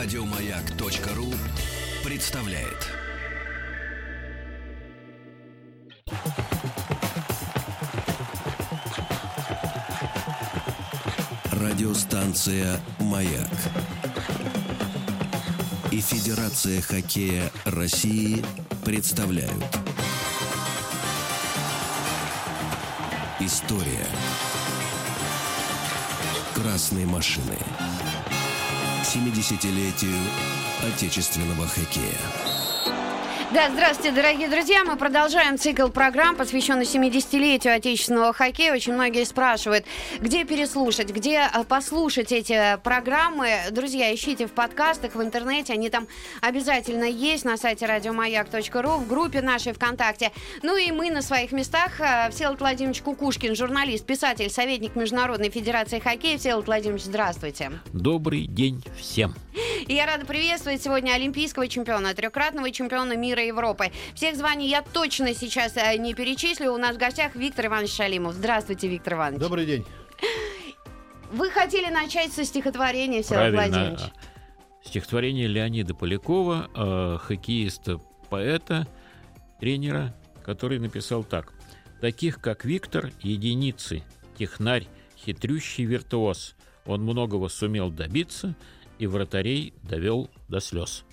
Радиомаяк.ру представляет. Радиостанция «Маяк» и Федерация хоккея России представляют. История красной машины. 70-летию отечественного хоккея. Да, здравствуйте, дорогие друзья. Мы продолжаем цикл программ, посвященный 70-летию отечественного хоккея. Очень многие спрашивают, где переслушать, где э, послушать эти программы. Друзья, ищите в подкастах, в интернете. Они там обязательно есть на сайте радиомаяк.ру, в группе нашей ВКонтакте. Ну и мы на своих местах. Э, Всеволод Владимирович Кукушкин, журналист, писатель, советник Международной Федерации хоккея. Всеволод Владимирович, здравствуйте. Добрый день всем. И я рада приветствовать сегодня олимпийского чемпиона, трехкратного чемпиона мира Европы. Всех званий я точно сейчас э, не перечислю. У нас в гостях Виктор Иванович Шалимов. Здравствуйте, Виктор Иванович. Добрый день. Вы хотели начать со стихотворения, Всеволод Владимирович. Стихотворение Леонида Полякова, э, хоккеиста, поэта, тренера, который написал так. «Таких, как Виктор, единицы, технарь, хитрющий виртуоз. Он многого сумел добиться и вратарей довел до слез».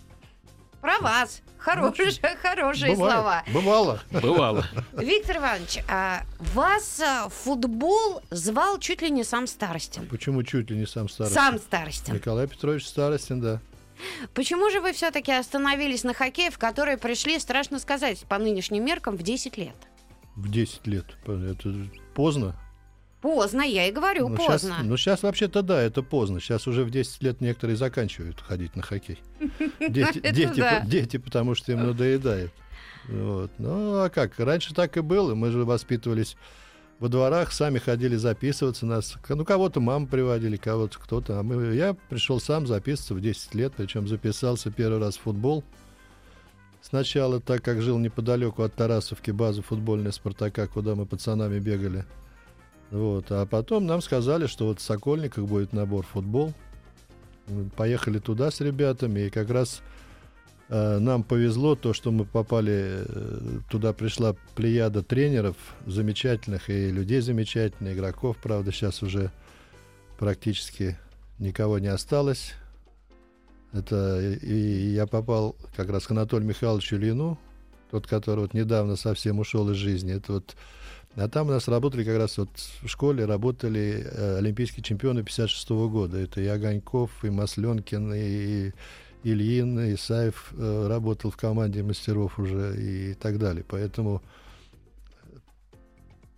Про вас. Хорошие, хорошие Бывает. слова. Бывало. Бывало. Виктор Иванович, а вас а, футбол звал чуть ли не сам Старостин. Почему чуть ли не сам Старостин? Сам Старостин. Николай Петрович Старостин, да. Почему же вы все-таки остановились на хоккее, в который пришли, страшно сказать, по нынешним меркам, в 10 лет? В 10 лет. Это поздно. Поздно, я и говорю, Ну, поздно. Сейчас, ну, сейчас вообще-то да, это поздно. Сейчас уже в 10 лет некоторые заканчивают ходить на хоккей. Дети, дети, дети, потому что им надоедает. Вот. Ну, а как? Раньше так и было. Мы же воспитывались во дворах, сами ходили записываться нас. Ну, кого-то маму приводили, кого-то кто-то. А мы, я пришел сам записываться в 10 лет, причем записался первый раз в футбол. Сначала, так как жил неподалеку от Тарасовки, база футбольная «Спартака», куда мы пацанами бегали. Вот. А потом нам сказали, что вот в Сокольниках будет набор футбол. Мы Поехали туда с ребятами, и как раз э, нам повезло то, что мы попали, э, туда пришла плеяда тренеров замечательных и людей замечательных, игроков, правда, сейчас уже практически никого не осталось. Это и, и я попал как раз к Анатолию Михайловичу Ильину, тот, который вот недавно совсем ушел из жизни. Это вот а там у нас работали как раз вот в школе работали э, олимпийские чемпионы 56 года. Это и Огоньков, и Масленкин, и Ильин, и Исаев э, работал в команде мастеров уже и так далее. Поэтому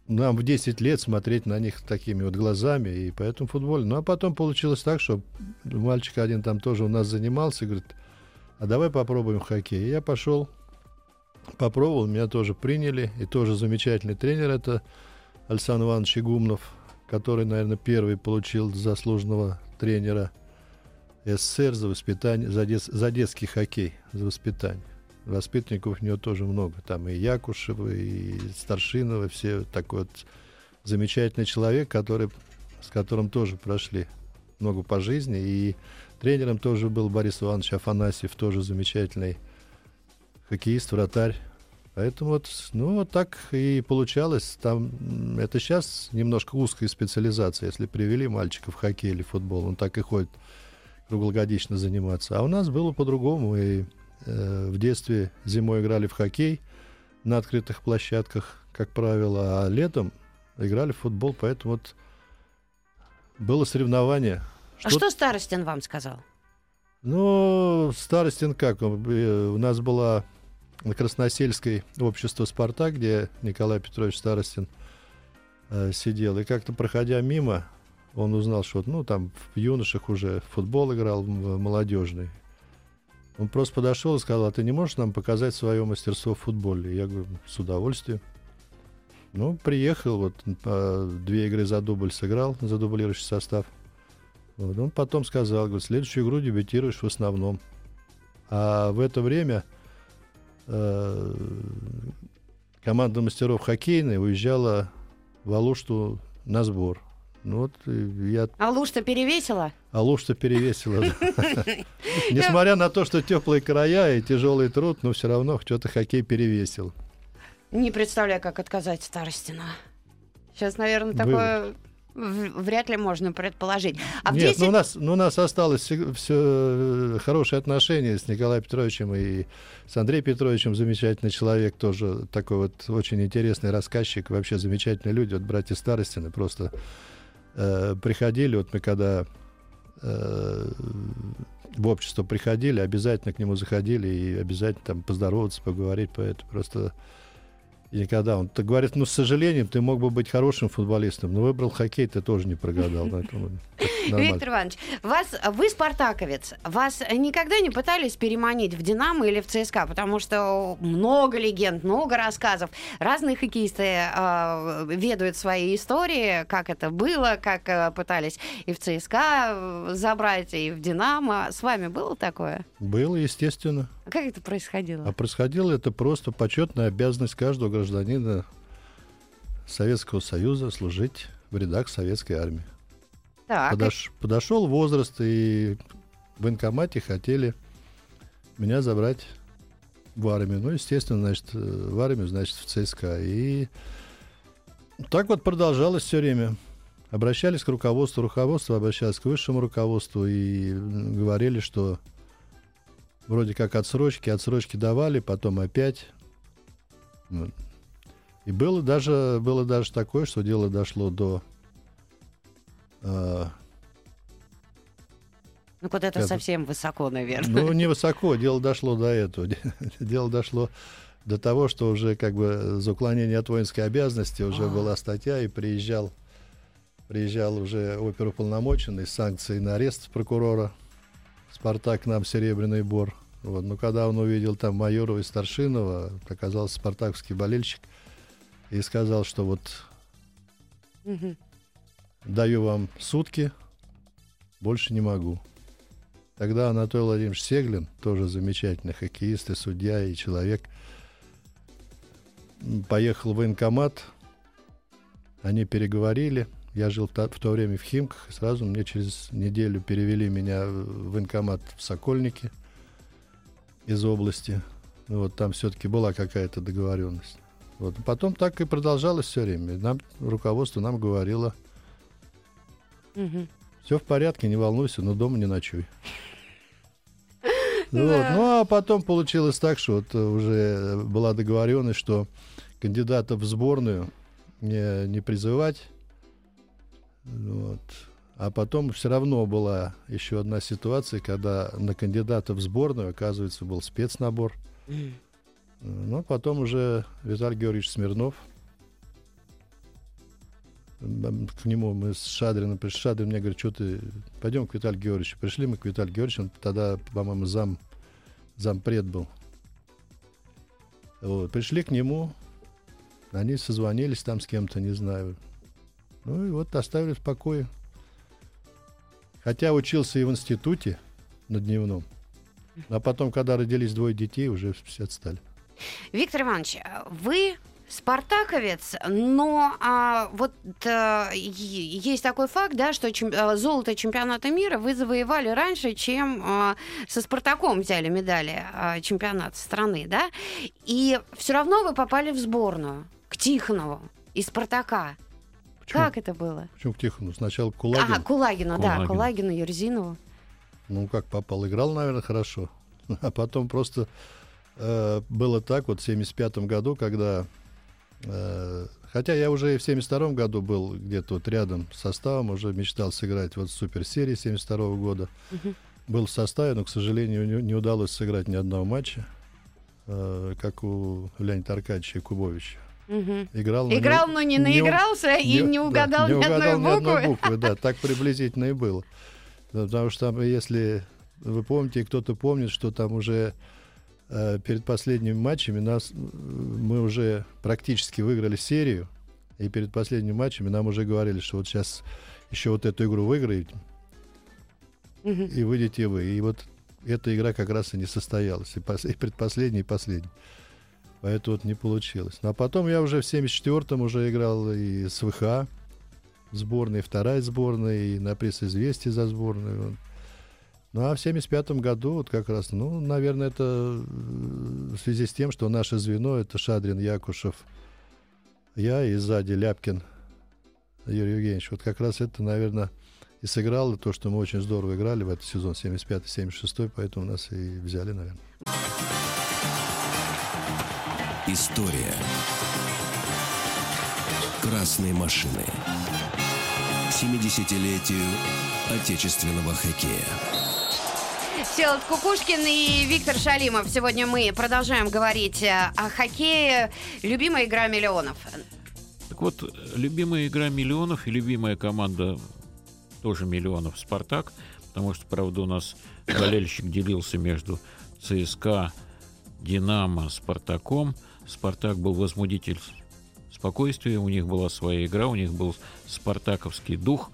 нам в 10 лет смотреть на них такими вот глазами, и поэтому футбол. Ну, а потом получилось так, что мальчик один там тоже у нас занимался, говорит, а давай попробуем хоккей. И я пошел, попробовал, меня тоже приняли, и тоже замечательный тренер, это Александр Иванович Игумнов, который, наверное, первый получил заслуженного тренера СССР за воспитание, за, дет- за детский хоккей, за воспитание. Воспитанников у него тоже много. Там и Якушева, и Старшинова, все такой вот замечательный человек, который, с которым тоже прошли много по жизни. И тренером тоже был Борис Иванович Афанасьев, тоже замечательный хоккеист, вратарь. Поэтому вот, ну, вот так и получалось. Там, это сейчас немножко узкая специализация. Если привели мальчика в хоккей или футбол, он так и ходит круглогодично заниматься. А у нас было по-другому. И э, в детстве зимой играли в хоккей на открытых площадках, как правило, а летом играли в футбол. Поэтому вот было соревнование. А что Старостин вам сказал? Ну, Старостин как? э, У нас была Красносельской общество «Спартак», где Николай Петрович Старостин э, сидел. И как-то проходя мимо, он узнал, что ну, там в юношах уже футбол играл, в молодежный. Он просто подошел и сказал, а ты не можешь нам показать свое мастерство в футболе? Я говорю, с удовольствием. Ну, приехал, вот э, две игры за дубль сыграл, за дублирующий состав. Вот, он потом сказал, говорит, следующую игру дебютируешь в основном. А в это время э, команда мастеров хоккейной уезжала в Алушту на сбор. Ну вот и я... А луж-то перевесила? А луж-то перевесила. Несмотря на то, что теплые края и тяжелый труд, но все равно что-то хоккей перевесил. Не представляю, как отказать Старостина. Сейчас, наверное, такое вряд ли можно предположить. А Нет, 10... ну, у, нас, ну, у нас осталось все, все э, хорошие отношения с Николаем Петровичем и с Андреем Петровичем. Замечательный человек, тоже такой вот очень интересный рассказчик. Вообще замечательные люди. Вот братья Старостины просто э, приходили. Вот мы когда э, в общество приходили, обязательно к нему заходили и обязательно там поздороваться, поговорить. Поэтому просто и когда он говорит, ну, с сожалением, ты мог бы быть хорошим футболистом, но выбрал хоккей, ты тоже не прогадал. Виктор Иванович, вас, вы спартаковец, вас никогда не пытались переманить в «Динамо» или в ЦСКА? Потому что много легенд, много рассказов. Разные хоккеисты э, ведают свои истории, как это было, как э, пытались и в ЦСКА забрать, и в «Динамо». С вами было такое? Было, естественно. А как это происходило? А происходило это просто почетная обязанность каждого гражданина Советского Союза служить в рядах советской армии. Так. Подош, подошел возраст, и в военкомате хотели меня забрать в армию. Ну, естественно, значит, в армию, значит, в ЦСКА. И так вот продолжалось все время. Обращались к руководству, руководство обращалось к высшему руководству и говорили, что вроде как отсрочки, отсрочки давали, потом опять. И было даже, было даже такое, что дело дошло до а, ну, вот это, это совсем высоко, наверное. Ну, не высоко, дело дошло до этого. дело дошло до того, что уже как бы за уклонение от воинской обязанности уже А-а-а. была статья, и приезжал, приезжал уже оперуполномоченный с санкцией на арест прокурора. Спартак нам Серебряный Бор. Вот. Но когда он увидел там Майорова и Старшинова, оказался спартаковский болельщик, и сказал, что вот угу. Даю вам сутки, больше не могу. Тогда Анатолий Владимирович Сеглин, тоже замечательный хоккеист и судья, и человек, поехал в военкомат, они переговорили. Я жил в то, в то время в Химках, и сразу мне через неделю перевели меня в военкомат в Сокольники из области. Вот там все-таки была какая-то договоренность. Вот. Потом так и продолжалось все время. Нам, руководство нам говорило – Угу. Все в порядке, не волнуйся, но дома не ночуй. Вот. Ну а потом получилось так, что вот уже была договоренность, что кандидатов в сборную не, не призывать. Вот. А потом все равно была еще одна ситуация, когда на кандидата в сборную, оказывается, был спецнабор. Ну, потом уже Виталий Георгиевич Смирнов к нему мы с Шадрином пришли. Шадрин мне говорит, что ты, пойдем к Виталию Георгиевичу. Пришли мы к Виталию Георгиевичу, он тогда, по-моему, зам, зампред был. Вот. Пришли к нему, они созвонились там с кем-то, не знаю. Ну и вот оставили в покое. Хотя учился и в институте на дневном. А потом, когда родились двое детей, уже все отстали. Виктор Иванович, вы спартаковец, но а, вот а, есть такой факт, да, что чем, а, золото чемпионата мира вы завоевали раньше, чем а, со Спартаком взяли медали а, чемпионата страны, да, и все равно вы попали в сборную к Тихонову из Спартака. Почему? Как это было? Почему к Тихону? Сначала к Кулагину. А, Кулагину, Кулагину. да, Кулагину, Юрзинову. Ну, как попал, играл, наверное, хорошо. А потом просто э, было так, вот в 75 году, когда Э, хотя я уже и в 72 году был где-то вот рядом с составом, уже мечтал сыграть вот в суперсерии 72 года. Угу. Был в составе, но, к сожалению, не, не удалось сыграть ни одного матча, э, как у Леонида Аркадьевича Кубовича. Угу. Играл, но Играл, не, но не наигрался не, и не угадал, да, ни, одной буквы. ни одной буквы. Да, так приблизительно и было. Потому что там, если вы помните, кто-то помнит, что там уже перед последними матчами нас, мы уже практически выиграли серию, и перед последними матчами нам уже говорили, что вот сейчас еще вот эту игру выиграете, угу. и выйдете вы. И вот эта игра как раз и не состоялась, и, пос, и предпоследняя, и последняя. Поэтому вот не получилось. Ну, а потом я уже в 74-м уже играл и с ВХ, сборной, вторая сборная, и на пресс известие за сборную. Ну а в 75 году вот как раз, ну, наверное, это э, в связи с тем, что наше звено это Шадрин, Якушев, я и сзади Ляпкин Юрий Евгеньевич. Вот как раз это, наверное, и сыграло то, что мы очень здорово играли в этот сезон 75-76, поэтому нас и взяли, наверное. История красной машины. 70-летию отечественного хоккея. Всеволод Кукушкин и Виктор Шалимов. Сегодня мы продолжаем говорить э, о хоккее. Любимая игра миллионов. Так вот, любимая игра миллионов и любимая команда тоже миллионов «Спартак», потому что, правда, у нас болельщик делился между ЦСКА, «Динамо», «Спартаком». «Спартак» был возмутитель спокойствия, у них была своя игра, у них был спартаковский дух,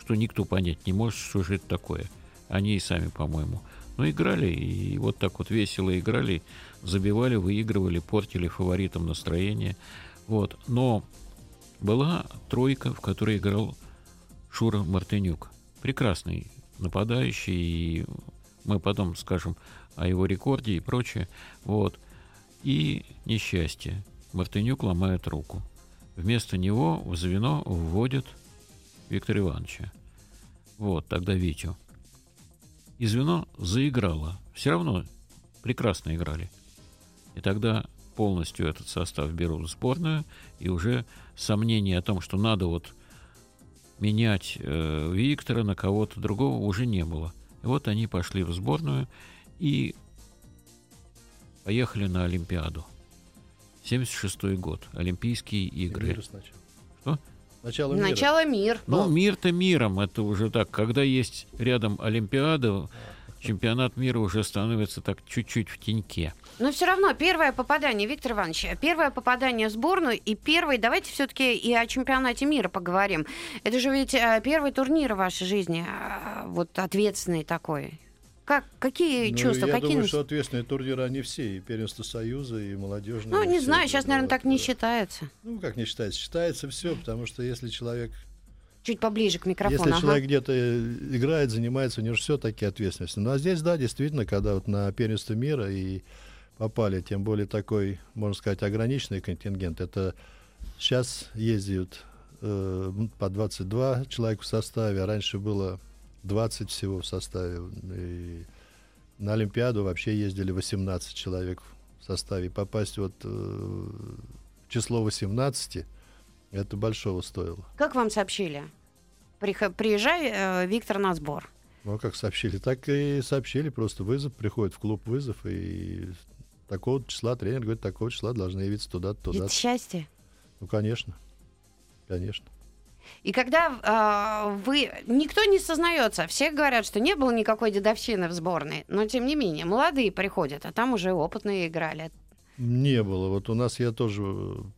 что никто понять не может, что же это такое – они и сами, по-моему. Но играли, и вот так вот весело играли, забивали, выигрывали, портили фаворитам настроение. Вот. Но была тройка, в которой играл Шура Мартынюк. Прекрасный нападающий, и мы потом скажем о его рекорде и прочее. Вот. И несчастье. Мартынюк ломает руку. Вместо него в звено вводят Виктора Ивановича. Вот, тогда Витю и звено заиграло. Все равно прекрасно играли. И тогда полностью этот состав берут в сборную, и уже сомнений о том, что надо вот менять э, Виктора на кого-то другого, уже не было. И вот они пошли в сборную и поехали на Олимпиаду. 76 год, Олимпийские игры. Что? Начало мира. Начало мир. Ну, мир-то миром, это уже так. Когда есть рядом Олимпиада, чемпионат мира уже становится так чуть-чуть в теньке. Но все равно первое попадание, Виктор Иванович, первое попадание в сборную и первый, давайте все-таки и о чемпионате мира поговорим. Это же ведь э, первый турнир в вашей жизни, э, вот ответственный такой. Как, какие ну, чувства? Я какие... думаю, что ответственные турниры они все, и первенство Союза, и молодежные. Ну, не все, знаю, сейчас, наверное, вот, так не считается. Ну, как не считается? Считается все, потому что если человек... Чуть поближе к микрофону. Если ага. человек где-то играет, занимается, у него же все такие ответственности. Ну, а здесь, да, действительно, когда вот на первенство мира и попали, тем более такой, можно сказать, ограниченный контингент, это сейчас ездят э, по 22 человека в составе, а раньше было 20 всего в составе. И на Олимпиаду вообще ездили 18 человек в составе. Попасть вот э, в число 18 это большого стоило. Как вам сообщили? Приезжай, э, Виктор, на сбор. Ну, как сообщили? Так и сообщили. Просто вызов, приходит в клуб вызов, и такого числа тренер говорит, такого числа должны явиться туда-то. Это счастье? Ну, конечно. Конечно. И когда э, вы... Никто не сознается. Все говорят, что не было никакой дедовщины в сборной. Но, тем не менее, молодые приходят, а там уже опытные играли. Не было. Вот у нас, я тоже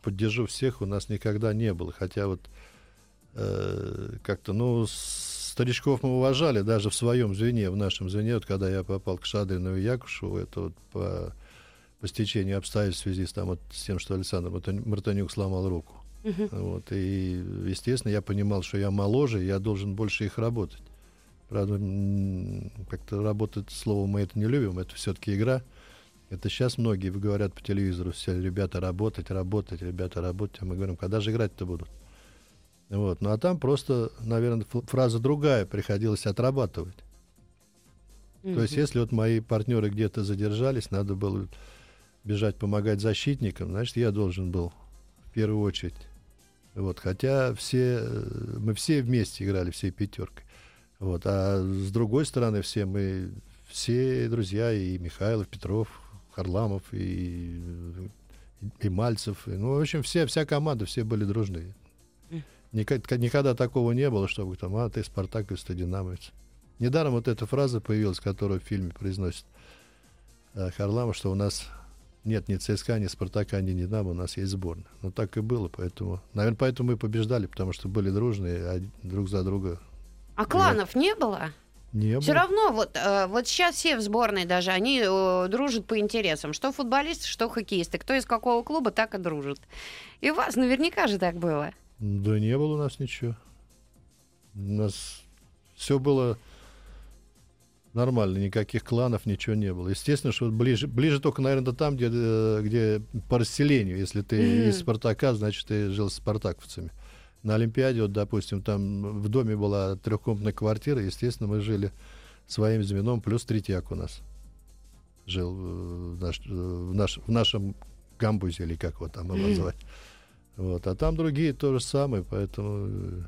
поддержу всех, у нас никогда не было. Хотя вот э, как-то, ну, старичков мы уважали даже в своем звене, в нашем звене. Вот когда я попал к Шадрину и Якушеву, это вот по, по стечению обстоятельств в связи с, там, вот, с тем, что Александр Мартанюк сломал руку. Uh-huh. Вот, и, естественно, я понимал, что я моложе, я должен больше их работать. Правда, как-то работать, слово мы это не любим, это все-таки игра. Это сейчас многие говорят по телевизору, все ребята работать, работать, ребята работать. А мы говорим, когда же играть-то будут? Вот. Ну а там просто, наверное, фраза другая, приходилось отрабатывать. Uh-huh. То есть, если вот мои партнеры где-то задержались, надо было бежать помогать защитникам, значит, я должен был в первую очередь вот, хотя все, э, мы все вместе играли, всей пятеркой. Вот, а с другой стороны, все мы, все друзья, и Михайлов, Петров, Харламов, и, и Мальцев, и, ну, в общем, все, вся команда, все были дружные. Никогда, никогда такого не было, чтобы там, а, ты спартаковец, ты динамовец. Недаром вот эта фраза появилась, которую в фильме произносит э, Харламов, что у нас нет ни ЦСКА, ни Спартака, ни Динамо, у нас есть сборная. Ну так и было, поэтому, наверное, поэтому мы побеждали, потому что были дружные, а друг за друга. А кланов не было? Не Все было. равно вот, э, вот сейчас все в сборной даже, они э, дружат по интересам. Что футболисты, что хоккеисты. Кто из какого клуба, так и дружит. И у вас наверняка же так было. Да не было у нас ничего. У нас все было нормально, никаких кланов, ничего не было. Естественно, что ближе, ближе только, наверное, там, где, э, где по расселению. Если ты mm-hmm. из Спартака, значит, ты жил с спартаковцами. На Олимпиаде, вот, допустим, там в доме была трехкомнатная квартира, естественно, мы жили своим звеном, плюс третьяк у нас жил в, наш, в, наш, в нашем камбузе, или как его там его назвать. Вот. А там другие то же самое, поэтому...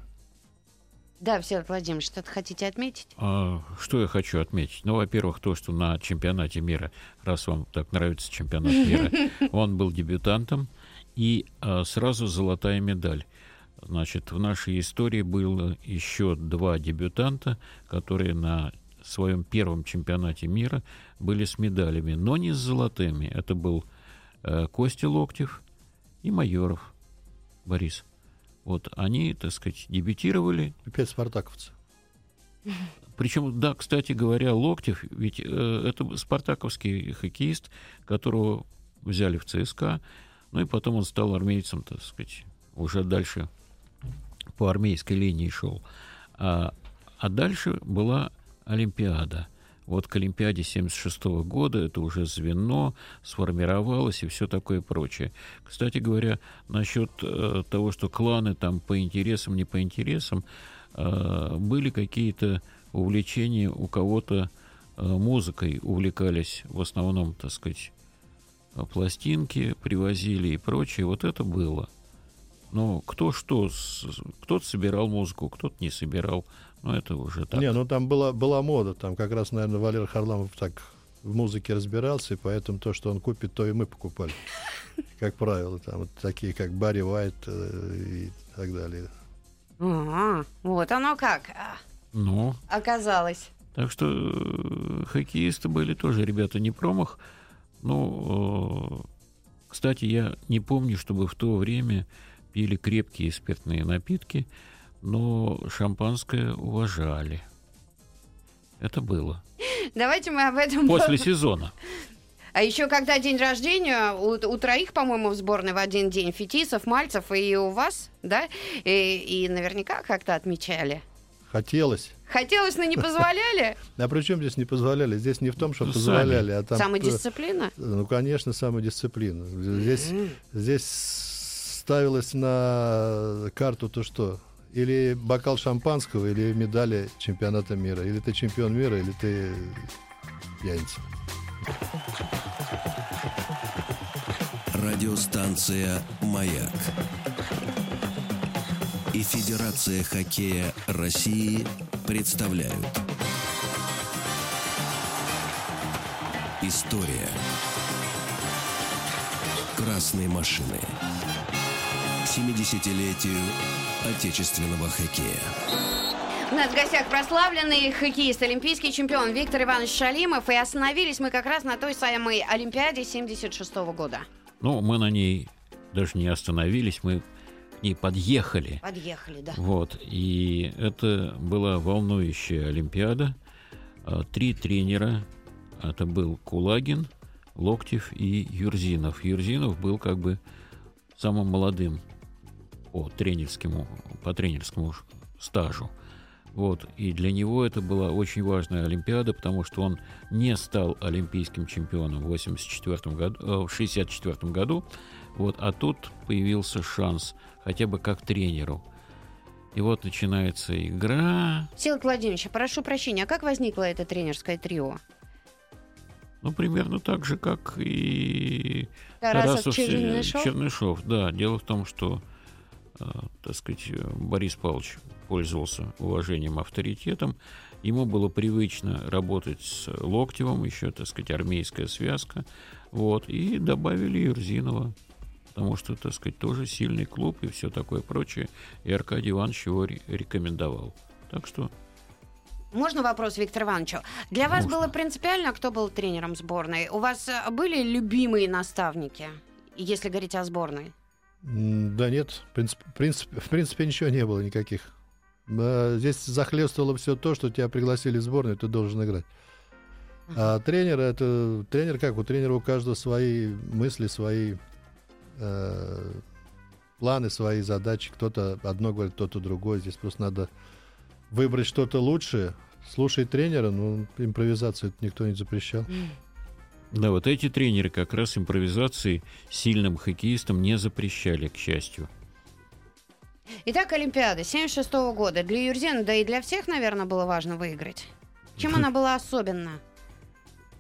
Да, Всеволод Владимирович, что-то хотите отметить? А, что я хочу отметить? Ну, во-первых, то, что на чемпионате мира, раз вам так нравится чемпионат мира, он был дебютантом, и а, сразу золотая медаль. Значит, в нашей истории было еще два дебютанта, которые на своем первом чемпионате мира были с медалями, но не с золотыми. Это был э, Костя Локтев и Майоров Борис. Вот они, так сказать, дебютировали. Опять спартаковцы. Причем, да, кстати говоря, Локтев, ведь э, это спартаковский хоккеист, которого взяли в ЦСКА, ну и потом он стал армейцем, так сказать, уже дальше по армейской линии шел. А, а дальше была Олимпиада. Вот к Олимпиаде 76 года это уже звено сформировалось и все такое прочее. Кстати говоря, насчет э, того, что кланы там по интересам, не по интересам, э, были какие-то увлечения у кого-то э, музыкой, увлекались в основном, так сказать, пластинки привозили и прочее. Вот это было. Но кто что, кто-то собирал музыку, кто-то не собирал. Ну, это уже так. Не, ну там была, была мода, там как раз, наверное, Валер Харламов так в музыке разбирался, и поэтому то, что он купит, то и мы покупали. Как правило, там вот такие, как Барри Уайт э, и так далее. А, вот оно как а, ну, оказалось. Так что э, хоккеисты были тоже ребята не промах. Ну, э, кстати, я не помню, чтобы в то время пили крепкие спиртные напитки но шампанское уважали. Это было. Давайте мы об этом... После сезона. А еще когда день рождения, у, у троих, по-моему, в сборной в один день, Фетисов, Мальцев и у вас, да? И, и наверняка как-то отмечали. Хотелось. Хотелось, но не позволяли? А при чем здесь не позволяли? Здесь не в том, что ну, позволяли, а там... Самодисциплина? Ну, конечно, самодисциплина. Здесь, здесь ставилось на карту то, что или бокал шампанского, или медали чемпионата мира. Или ты чемпион мира, или ты пьяница. Радиостанция «Маяк» и Федерация хоккея России представляют История красной машины 70-летию отечественного хоккея. У нас в гостях прославленный хоккеист, олимпийский чемпион Виктор Иванович Шалимов. И остановились мы как раз на той самой Олимпиаде 76 -го года. Ну, мы на ней даже не остановились, мы к ней подъехали. Подъехали, да. Вот, и это была волнующая Олимпиада. А, три тренера, это был Кулагин, Локтев и Юрзинов. Юрзинов был как бы самым молодым по тренерскому, по тренерскому стажу. Вот. И для него это была очень важная Олимпиада, потому что он не стал олимпийским чемпионом в 84 году, э, в 64 году. Вот. А тут появился шанс хотя бы как тренеру. И вот начинается игра. Силат Владимирович, прошу прощения, а как возникло это тренерское трио? Ну, примерно так же, как и Тарасов, Тарасов Чернышов. Чернышов. Да, дело в том, что так сказать, Борис Павлович пользовался уважением, авторитетом. Ему было привычно работать с Локтевым, еще, так сказать, армейская связка. Вот, и добавили Юрзинова, потому что, так сказать, тоже сильный клуб и все такое прочее. И Аркадий Иванович его рекомендовал. Так что можно вопрос Виктор Ивановичу? Для вас было принципиально, кто был тренером сборной? У вас э, были любимые наставники, если говорить о сборной? Да нет, в принципе, в принципе, в принципе ничего не было никаких. Здесь захлестывало все то, что тебя пригласили в сборную, ты должен играть. А тренер это тренер как у тренера у каждого свои мысли, свои э, планы, свои задачи. Кто-то одно говорит, кто-то другое. Здесь просто надо выбрать что-то лучшее. Слушай тренера, ну, импровизацию никто не запрещал. Да, вот эти тренеры как раз импровизации сильным хоккеистам не запрещали, к счастью. Итак, Олимпиада 76 года. Для Юрзена, да и для всех, наверное, было важно выиграть. Чем она была особенна?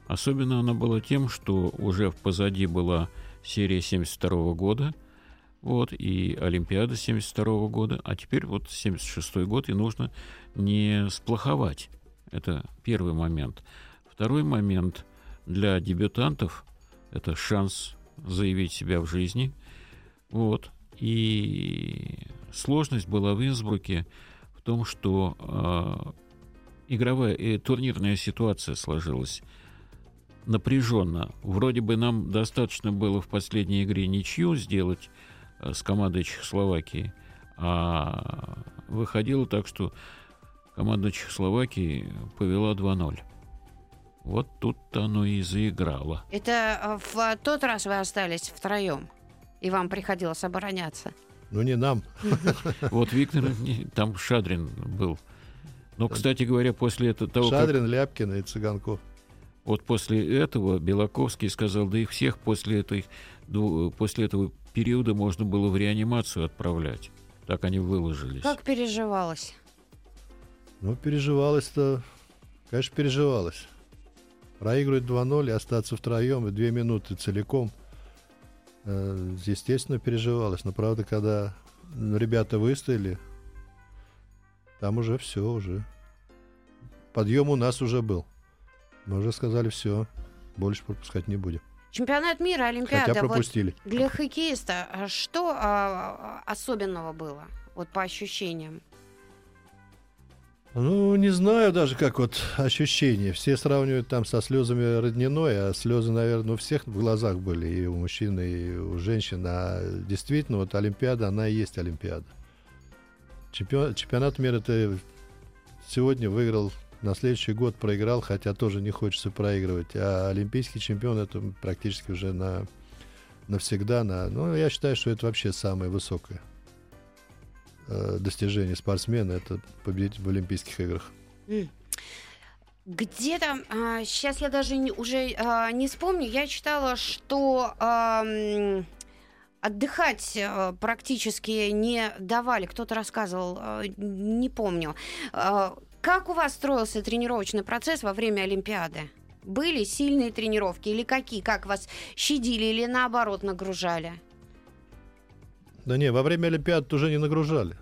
Особенно она была тем, что уже позади была серия 72 года, вот, и Олимпиада 72 года, а теперь вот 76 год, и нужно не сплоховать. Это первый момент. Второй момент для дебютантов – это шанс заявить себя в жизни. Вот. И сложность была в Инсбруке в том, что э, игровая и турнирная ситуация сложилась напряженно. Вроде бы нам достаточно было в последней игре ничью сделать э, с командой Чехословакии, а выходило так, что команда Чехословакии повела 2-0. Вот тут оно и заиграло. Это э, в тот раз вы остались втроем, и вам приходилось обороняться. Ну, не нам. Вот Виктор, там Шадрин был. Но, кстати говоря, после того... Шадрин, как... Ляпкин и Цыганков. Вот после этого Белаковский сказал, да их всех после, этой, после этого периода можно было в реанимацию отправлять. Так они выложились. Как переживалось? Ну, переживалось-то, конечно, переживалось. Проигрывать 2-0 и остаться втроем, и две минуты целиком, э, естественно, переживалось. Но, правда, когда ребята выстояли, там уже все, уже. Подъем у нас уже был. Мы уже сказали все, больше пропускать не будем. Чемпионат мира, Олимпиада. Хотя пропустили. Вот для хоккеиста а что а, особенного было, вот по ощущениям? Ну, не знаю даже, как вот ощущения. Все сравнивают там со слезами родниной, а слезы, наверное, у всех в глазах были, и у мужчин, и у женщин. А действительно, вот Олимпиада, она и есть Олимпиада. Чемпион, чемпионат мира ты сегодня выиграл, на следующий год проиграл, хотя тоже не хочется проигрывать. А олимпийский чемпион это практически уже на навсегда. На, ну, я считаю, что это вообще самое высокое Э, достижение спортсмена это победить в Олимпийских играх. Где-то, а, сейчас я даже не, уже а, не вспомню, я читала, что а, отдыхать практически не давали, кто-то рассказывал, а, не помню. А, как у вас строился тренировочный процесс во время Олимпиады? Были сильные тренировки или какие? Как вас щадили или наоборот нагружали? Да не, во время Олимпиад уже не нагружали.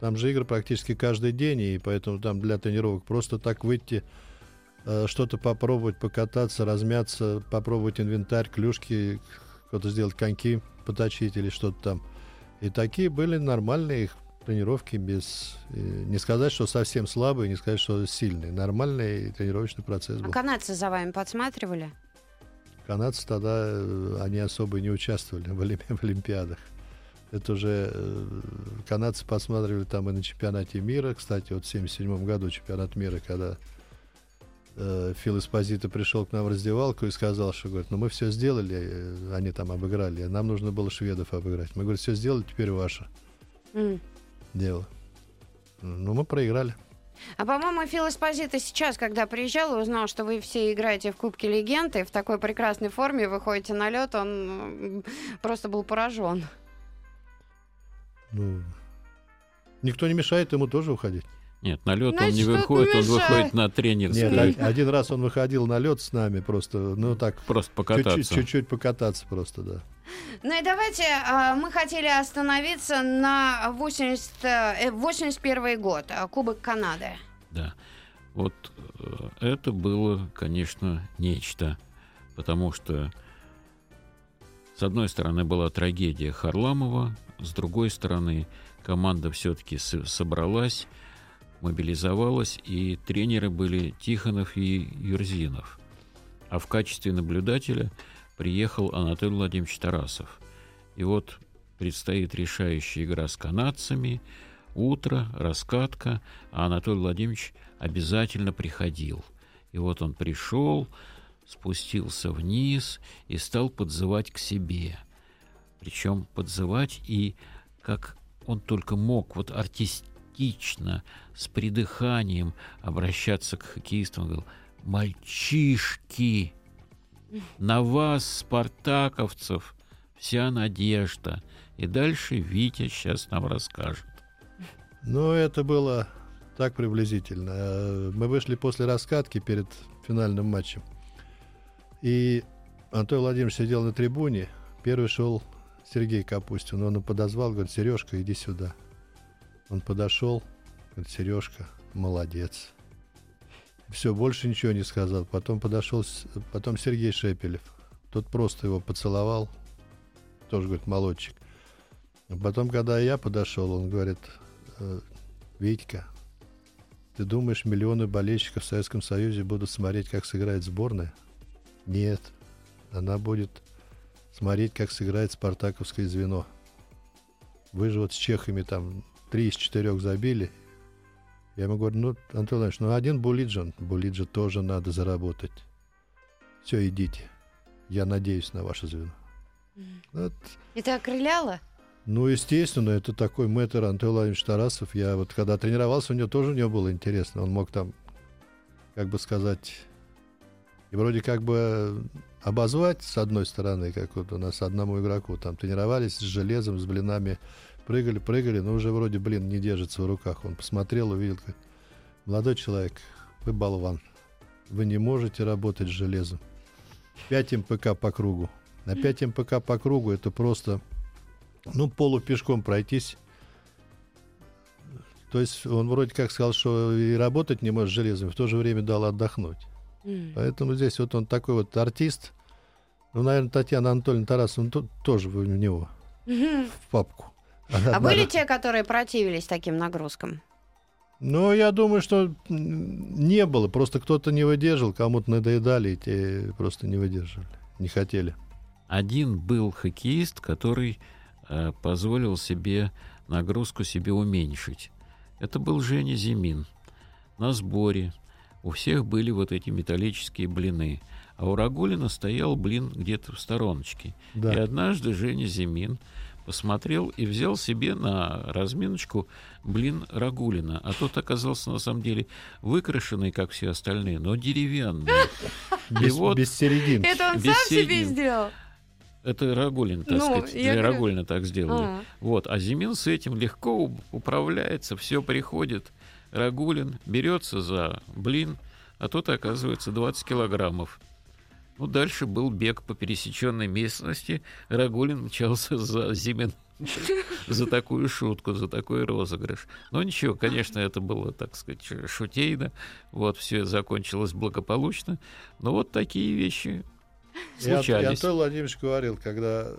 Там же игры практически каждый день, и поэтому там для тренировок просто так выйти, э, что-то попробовать, покататься, размяться, попробовать инвентарь, клюшки, кто-то сделать коньки, поточить или что-то там. И такие были нормальные их тренировки без... Э, не сказать, что совсем слабые, не сказать, что сильные. Нормальный тренировочный процесс был. А канадцы за вами подсматривали? Канадцы тогда, э, они особо не участвовали в, в Олимпиадах. Это уже э, канадцы посматривали там и на чемпионате мира. Кстати, вот в 1977 году чемпионат мира, когда э, Фил Эспозито пришел к нам в раздевалку и сказал, что говорит, ну мы все сделали, э, они там обыграли, а нам нужно было шведов обыграть. Мы, говорим, все сделали, теперь ваше mm. дело. Ну, мы проиграли. А по-моему, Фил Эспозито сейчас, когда приезжал и узнал, что вы все играете в Кубке Легенды в такой прекрасной форме, выходите на лед, он просто был поражен. Ну, никто не мешает ему тоже уходить. Нет, на лед он не выходит, он выходит на тренерский. Нет, один раз он выходил на лед с нами просто, ну так. Просто покататься. Чуть-чуть покататься просто, да. Ну и давайте, а, мы хотели остановиться на 80, 81 э, год, а, Кубок Канады. Да, вот э, это было, конечно, нечто, потому что с одной стороны была трагедия Харламова, с другой стороны, команда все-таки собралась, мобилизовалась, и тренеры были Тихонов и Юрзинов. А в качестве наблюдателя приехал Анатолий Владимирович Тарасов. И вот предстоит решающая игра с канадцами, утро, раскатка, а Анатолий Владимирович обязательно приходил. И вот он пришел, спустился вниз и стал подзывать к себе – причем подзывать и как он только мог, вот артистично, с придыханием обращаться к хоккеистам. Он говорил, мальчишки, на вас, спартаковцев, вся надежда. И дальше Витя сейчас нам расскажет. Ну, это было так приблизительно. Э, мы вышли после раскатки перед финальным матчем. И Антон Владимирович сидел на трибуне. Первый шел Сергей Капустин. Он его подозвал, говорит, Сережка, иди сюда. Он подошел, говорит, Сережка, молодец. Все, больше ничего не сказал. Потом подошел, потом Сергей Шепелев. Тот просто его поцеловал. Тоже, говорит, молодчик. Потом, когда я подошел, он говорит, «Э, Витька, ты думаешь, миллионы болельщиков в Советском Союзе будут смотреть, как сыграет сборная? Нет. Она будет смотреть, как сыграет спартаковское звено. Вы же вот с чехами там три из четырех забили. Я ему говорю, ну, Антон Иванович, ну один Булиджан. Булиджа тоже надо заработать. Все, идите. Я надеюсь на ваше звено. Вот. Это окрыляло? Ну, естественно, это такой мэтр Антон Владимирович Тарасов. Я вот когда тренировался, у него тоже у него было интересно. Он мог там, как бы сказать, и вроде как бы обозвать с одной стороны, как вот у нас одному игроку там тренировались с железом, с блинами, прыгали, прыгали, но уже вроде блин не держится в руках. Он посмотрел, увидел, как молодой человек, вы болван, вы не можете работать с железом. 5 МПК по кругу. На 5 МПК по кругу это просто ну, полупешком пройтись. То есть он вроде как сказал, что и работать не может с железом, в то же время дал отдохнуть. Mm. Поэтому здесь вот он такой вот артист. Ну, наверное, Татьяна Анатольевна Тарасовна тут тоже в него, mm-hmm. в папку. Она, а были те, которые противились таким нагрузкам? Ну, я думаю, что не было. Просто кто-то не выдержал, кому-то надоедали, и те просто не выдерживали, не хотели. Один был хоккеист, который Э, позволил себе нагрузку себе уменьшить. Это был Женя Зимин. На сборе у всех были вот эти металлические блины, а у Рагулина стоял блин где-то в стороночке. Да. И однажды Женя Зимин посмотрел и взял себе на разминочку блин Рагулина. А тот оказался на самом деле выкрашенный, как все остальные, но деревянный. Без, вот, без серединки. Это он сам себе сделал? Это Рагулин, так ну, сказать, для Рагулина так сделали. А. Вот, а Зимин с этим легко управляется, все приходит. Рагулин берется за блин, а тот оказывается 20 килограммов. Ну, дальше был бег по пересеченной местности. Рагулин мчался за Зимин за такую шутку, за такой розыгрыш. Но ничего, конечно, это было, так сказать, шутейно. Вот, все закончилось благополучно. Но вот такие вещи случались. И, и Антон Владимирович говорил, когда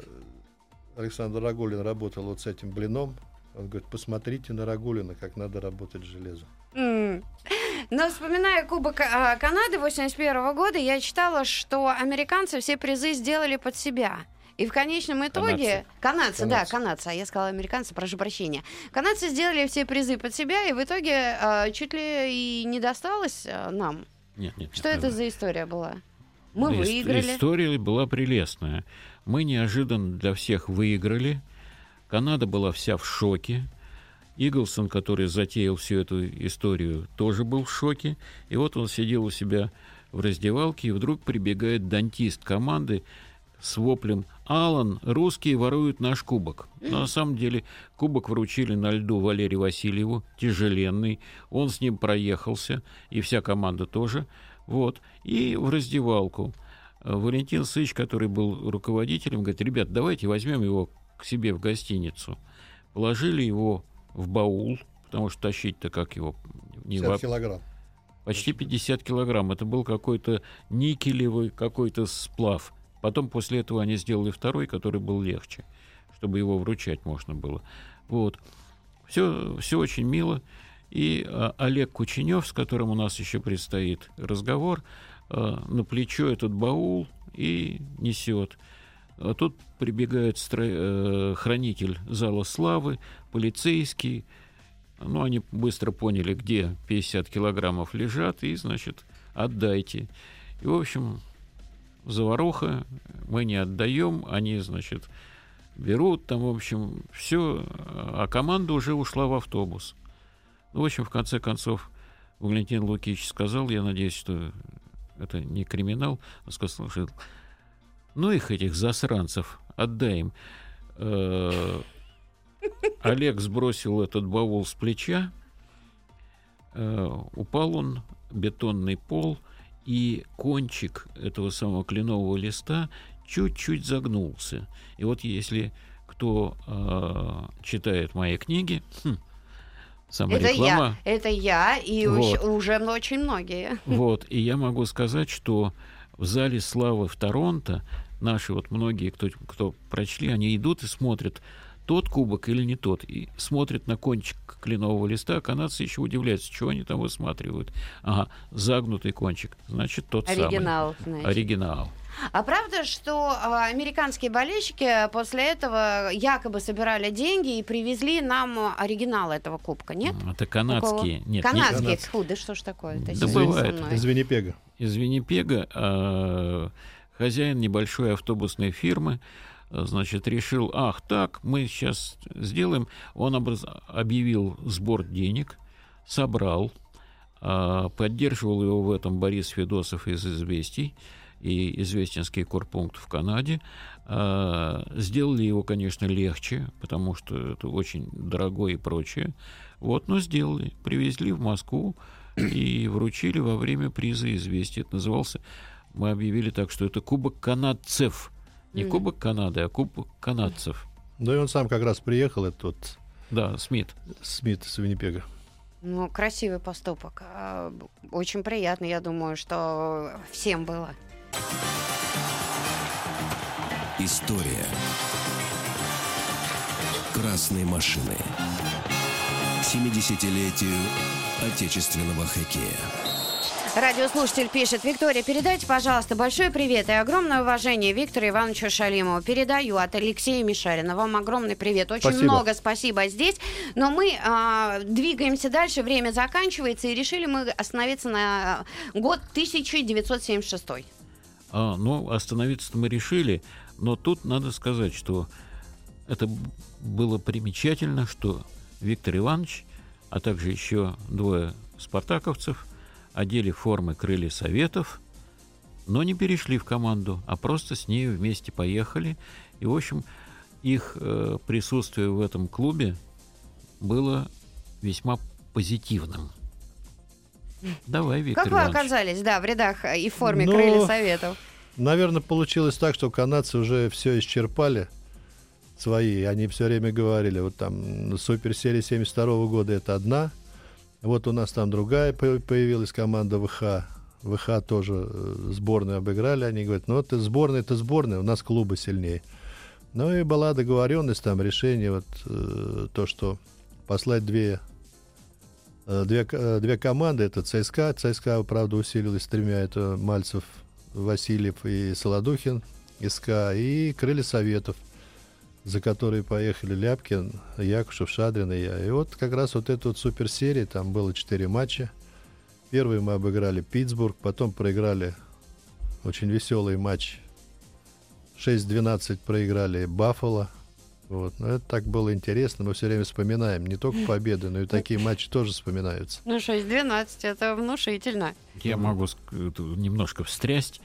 Александр Рагулин работал вот с этим блином, он говорит, посмотрите на Рагулина, как надо работать с железом. Mm. Но вспоминая Кубок а, Канады 81 года, я читала, что американцы все призы сделали под себя. И в конечном итоге... Канадцы. Канадцы, канадцы. да, канадцы. А я сказала американцы, прошу прощения. Канадцы сделали все призы под себя, и в итоге э, чуть ли и не досталось э, нам. Нет, нет. Что нет, это за история была? Мы Ис- выиграли. История была прелестная. Мы неожиданно для всех выиграли. Канада была вся в шоке. Иглсон, который затеял всю эту историю, тоже был в шоке. И вот он сидел у себя в раздевалке, и вдруг прибегает дантист команды с воплем «Алан, русские воруют наш кубок». Но на самом деле кубок вручили на льду Валерию Васильеву, тяжеленный. Он с ним проехался, и вся команда тоже. Вот. И в раздевалку. Валентин Сыч, который был руководителем, говорит, ребят, давайте возьмем его к себе в гостиницу. Положили его в баул, потому что тащить-то как его... Не 50 килограмм. Почти 50 килограмм. Это был какой-то никелевый какой-то сплав. Потом после этого они сделали второй, который был легче, чтобы его вручать можно было. Вот. Все, все очень мило. И а, Олег Кученев, с которым у нас еще предстоит разговор, а, на плечо этот баул и несет. А тут прибегает стро... э, хранитель зала славы, полицейский. Ну, они быстро поняли, где 50 килограммов лежат, и, значит, отдайте. И, в общем, заваруха, мы не отдаем, они, значит, берут там, в общем, все, а команда уже ушла в автобус. Ну, в общем, в конце концов, Валентин Лукич сказал, я надеюсь, что это не криминал, он сказал, что ну их этих засранцев, отдай им. Э, Олег сбросил этот баул с плеча, э, упал он, бетонный пол, и кончик этого самого кленового листа чуть-чуть загнулся. И вот если кто э, читает мои книги, хм, это я, это я и вот. уже очень многие. Вот, и я могу сказать, что в зале славы в Торонто наши вот многие, кто, кто прочли, они идут и смотрят тот кубок или не тот, и смотрят на кончик кленового листа, а канадцы еще удивляются, чего они там высматривают. Ага, загнутый кончик, значит, тот Оригинал, самый. Значит. Оригинал. А правда, что а, американские болельщики после этого якобы собирали деньги и привезли нам оригинал этого кубка, нет? Это канадские. Нет, канадские. Нет. Фу, да что ж такое? Это да бывает. Из Виннипега. Из Виннипега э, хозяин небольшой автобусной фирмы значит, решил, ах, так, мы сейчас сделаем. Он образ... объявил сбор денег, собрал, э, поддерживал его в этом Борис Федосов из «Известий», и Известинский корпункт в Канаде. А, сделали его, конечно, легче, потому что это очень дорогое и прочее. Вот, но сделали. Привезли в Москву и вручили во время приза «Известия». Это назывался, мы объявили так, что это Кубок канадцев. Не mm. Кубок Канады, а Кубок канадцев. Да и он сам как раз приехал, этот вот... Да, Смит. Смит с Виннипега. Ну, красивый поступок. А, очень приятно, я думаю, что всем было. История красной машины. 70-летию отечественного хоккея. Радиослушатель пишет, Виктория, передайте, пожалуйста, большой привет и огромное уважение Виктору Ивановичу Шалимову. Передаю от Алексея Мишарина. Вам огромный привет. Очень спасибо. много спасибо здесь. Но мы а, двигаемся дальше, время заканчивается, и решили мы остановиться на год 1976. А, ну, остановиться мы решили, но тут надо сказать, что это было примечательно, что Виктор Иванович, а также еще двое спартаковцев одели формы крылья Советов, но не перешли в команду, а просто с ней вместе поехали. И, в общем, их э, присутствие в этом клубе было весьма позитивным. Давай, Виктор Как вы Иванович. оказались, да, в рядах и в форме Но, ну, крылья Советов? Наверное, получилось так, что канадцы уже все исчерпали свои. Они все время говорили, вот там суперсерия 72 года это одна, вот у нас там другая появилась команда ВХ. ВХ тоже э, сборную обыграли. Они говорят, ну это сборная, это сборная, у нас клубы сильнее. Ну и была договоренность, там решение, вот э, то, что послать две Э, две, э, две команды, это ЦСКА. ЦСКА, правда, усилилась тремя. Это Мальцев, Васильев и Солодухин, СК. И Крылья Советов, за которые поехали Ляпкин, Якушев, Шадрин и я. И вот как раз вот эта вот суперсерия, там было четыре матча. Первый мы обыграли Питтсбург, потом проиграли очень веселый матч. 6-12 проиграли Баффало. Вот. Но это так было интересно. Мы все время вспоминаем не только победы, но и такие матчи тоже вспоминаются. Ну, 6-12 это внушительно. Я могу немножко встрясть.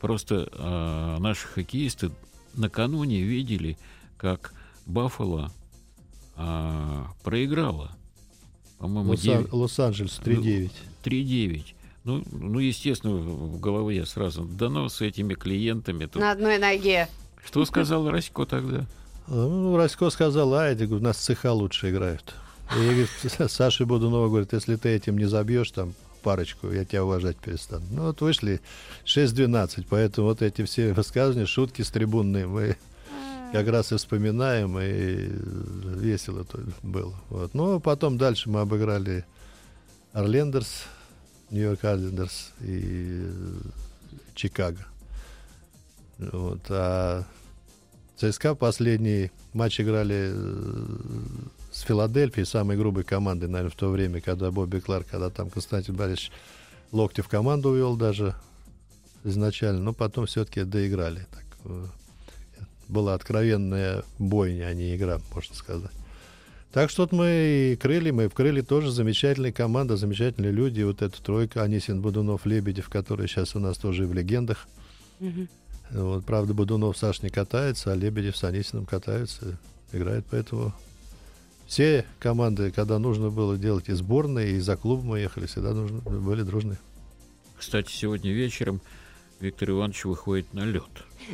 Просто э, наши хоккеисты накануне видели, как Баффало э, проиграла. По-моему, Лос-Анджелес 3-9. 3-9. Ну, ну, естественно, в голове сразу, да ну, с этими клиентами. Тут... На одной ноге. Что сказал Расько тогда? Ну, Расько сказал, а, у нас цеха лучше играют. И я говорю, Саша Будунова говорит, если ты этим не забьешь там парочку, я тебя уважать перестану. Ну вот вышли 6-12, поэтому вот эти все высказывания, шутки с трибунные мы как раз и вспоминаем, и весело это было. Вот. Ну, а потом дальше мы обыграли Орлендерс, Нью-Йорк Орлендерс и Чикаго. Вот. А ЦСКА последний матч играли э, с Филадельфией, самой грубой командой, наверное, в то время, когда Бобби Кларк, когда там Константин Борисович Локтев команду увел даже изначально, но потом все-таки доиграли. Так, э, была откровенная бойня, а не игра, можно сказать. Так что вот мы и крыли, мы в крыле тоже замечательная команда, замечательные люди. Вот эта тройка, Анисин, Будунов, Лебедев, которые сейчас у нас тоже и в легендах. Мгм. Вот, правда, Будунов Саш не катается, а Лебедев с Анисиным катаются, играют, поэтому все команды, когда нужно было делать и сборные, и за клуб мы ехали, всегда нужны, были дружны. Кстати, сегодня вечером Виктор Иванович выходит на лед.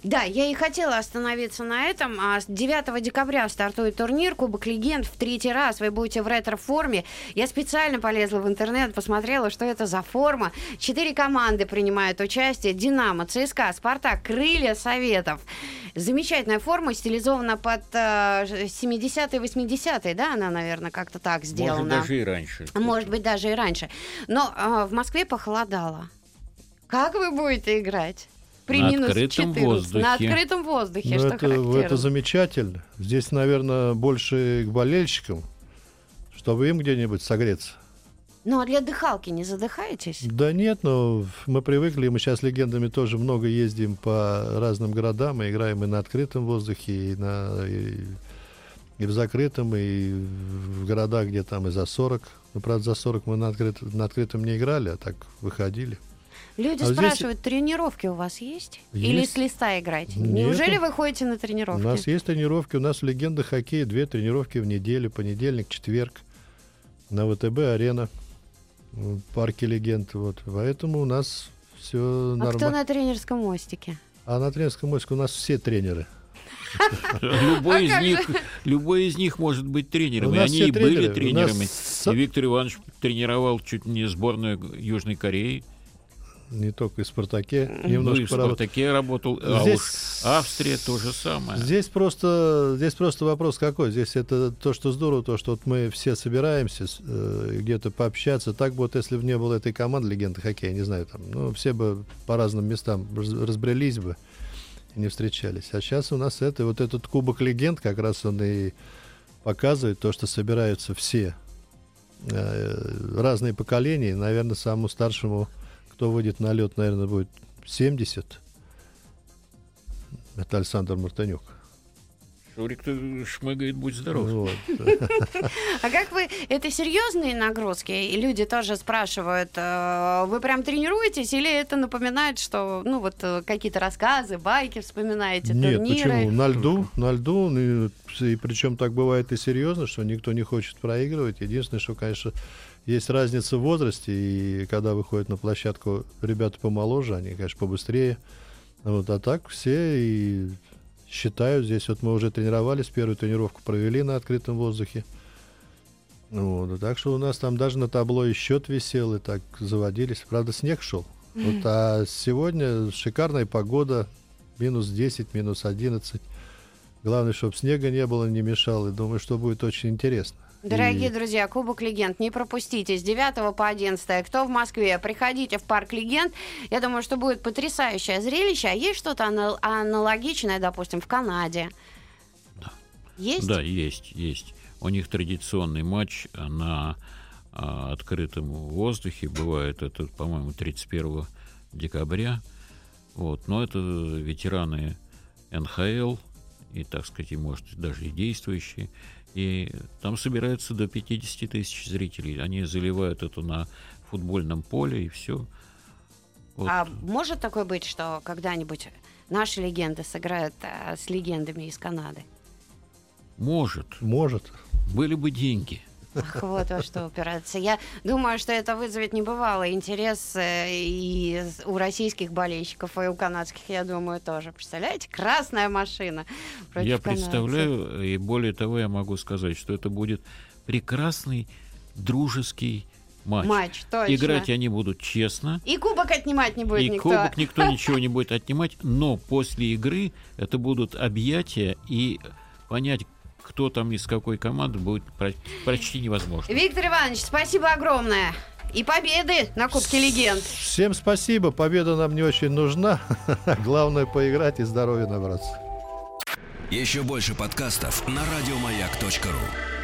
Да, я и хотела остановиться на этом. А с 9 декабря стартует турнир Кубок Легенд в третий раз. Вы будете в ретро-форме. Я специально полезла в интернет, посмотрела, что это за форма. Четыре команды принимают участие. Динамо, ЦСКА, Спартак, Крылья Советов. Замечательная форма, стилизована под э, 70-е, 80-е, да, она, наверное, как-то так сделана. Может, даже и раньше. Может быть, даже и раньше. Но а, в Москве похолодало. Как вы будете играть? При На минус открытом 14. На воздухе. открытом воздухе, Ну, что это, характерно. это замечательно. Здесь, наверное, больше к болельщикам, чтобы им где-нибудь согреться. Ну, а для дыхалки не задыхаетесь? Да нет, но мы привыкли, мы сейчас легендами тоже много ездим по разным городам, и играем и на открытом воздухе, и, на, и, и в закрытом, и в городах, где там и за 40. Ну, правда, за 40 мы на, открыт- на открытом не играли, а так выходили. Люди А здесь- спрашивают, тренировки у вас есть? Или Есть. с листа играете? Нету. Неужели вы ходите на тренировки? У нас есть тренировки, у нас в легендах хоккея две тренировки в неделю, понедельник, четверг на ВТБ-арена, в парке легенд. Вот. Поэтому у нас все А кто нормально. на тренерском мостике? А на тренерском мостике у нас все тренеры. Любой, А из них, любой из них может быть тренером. И они и были тренерами. И Виктор Иванович тренировал чуть не сборную Южной Кореи. Не только и «Спартаке», Ну, и немножко в. «Спартаке» работал. А Здесь- уж Австрия то же самое. Здесь просто, здесь просто вопрос какой. Здесь это то, что здорово, то, что вот мы все собираемся э, где-то пообщаться. Так бы вот, если бы не было этой команды легенды хоккея, не знаю, там, ну, все бы по разным местам раз- разбрелись бы и не встречались. А сейчас у нас это, вот этот кубок легенд, как раз он и показывает то, что собираются все э, разные поколения. Наверное, самому старшему, кто выйдет на лед, наверное, будет 70. Это Александр Мартынюк. Шурик-то шмыгает, будь здоров. Вот. А как вы... Это серьезные нагрузки? И люди тоже спрашивают, э, вы прям тренируетесь или это напоминает, что, ну, вот э, какие-то рассказы, байки вспоминаете, Нет, турниры? почему? На льду, на льду, ну, и, причем так бывает и серьезно, что никто не хочет проигрывать. Единственное, что, конечно, есть разница в возрасте, и когда выходят на площадку ребята помоложе, они, конечно, побыстрее. Вот, а так все и считают, здесь вот мы уже тренировались, первую тренировку провели на открытом воздухе. Вот, а так что у нас там даже на табло и счет висел, и так заводились. Правда, снег шел. Вот, а сегодня шикарная погода, минус 10, минус 11. Главное, чтобы снега не было, не мешал. И думаю, что будет очень интересно. Дорогие И друзья, Кубок Легенд, не пропустите с 9 по 11. Кто в Москве, приходите в Парк Легенд. Я думаю, что будет потрясающее зрелище. А есть что-то анал- аналогичное, допустим, в Канаде? Да. Есть? Да, есть, есть. У них традиционный матч на а, открытом воздухе. Бывает это, по-моему, 31 декабря. Вот. Но это ветераны НХЛ, и, так сказать, и, может, даже и действующие. И там собираются до 50 тысяч зрителей. Они заливают это на футбольном поле, и все. А может такое быть, что когда-нибудь наши легенды сыграют а, с легендами из Канады? Может. Может. Были бы деньги. Ах, вот во что упирается. Я думаю, что это вызовет небывалый интерес э, и у российских болельщиков, и у канадских, я думаю, тоже. Представляете, красная машина против Я канадцев. представляю, и более того, я могу сказать, что это будет прекрасный дружеский матч. Матч, точно. Играть они будут честно. И кубок отнимать не будет и никто. кубок никто ничего не будет отнимать, но после игры это будут объятия и понять, кто там из какой команды будет почти невозможно. Виктор Иванович, спасибо огромное. И победы на Кубке Легенд. Всем спасибо. Победа нам не очень нужна. Главное поиграть и здоровье набраться. Еще больше подкастов на радиомаяк.ру.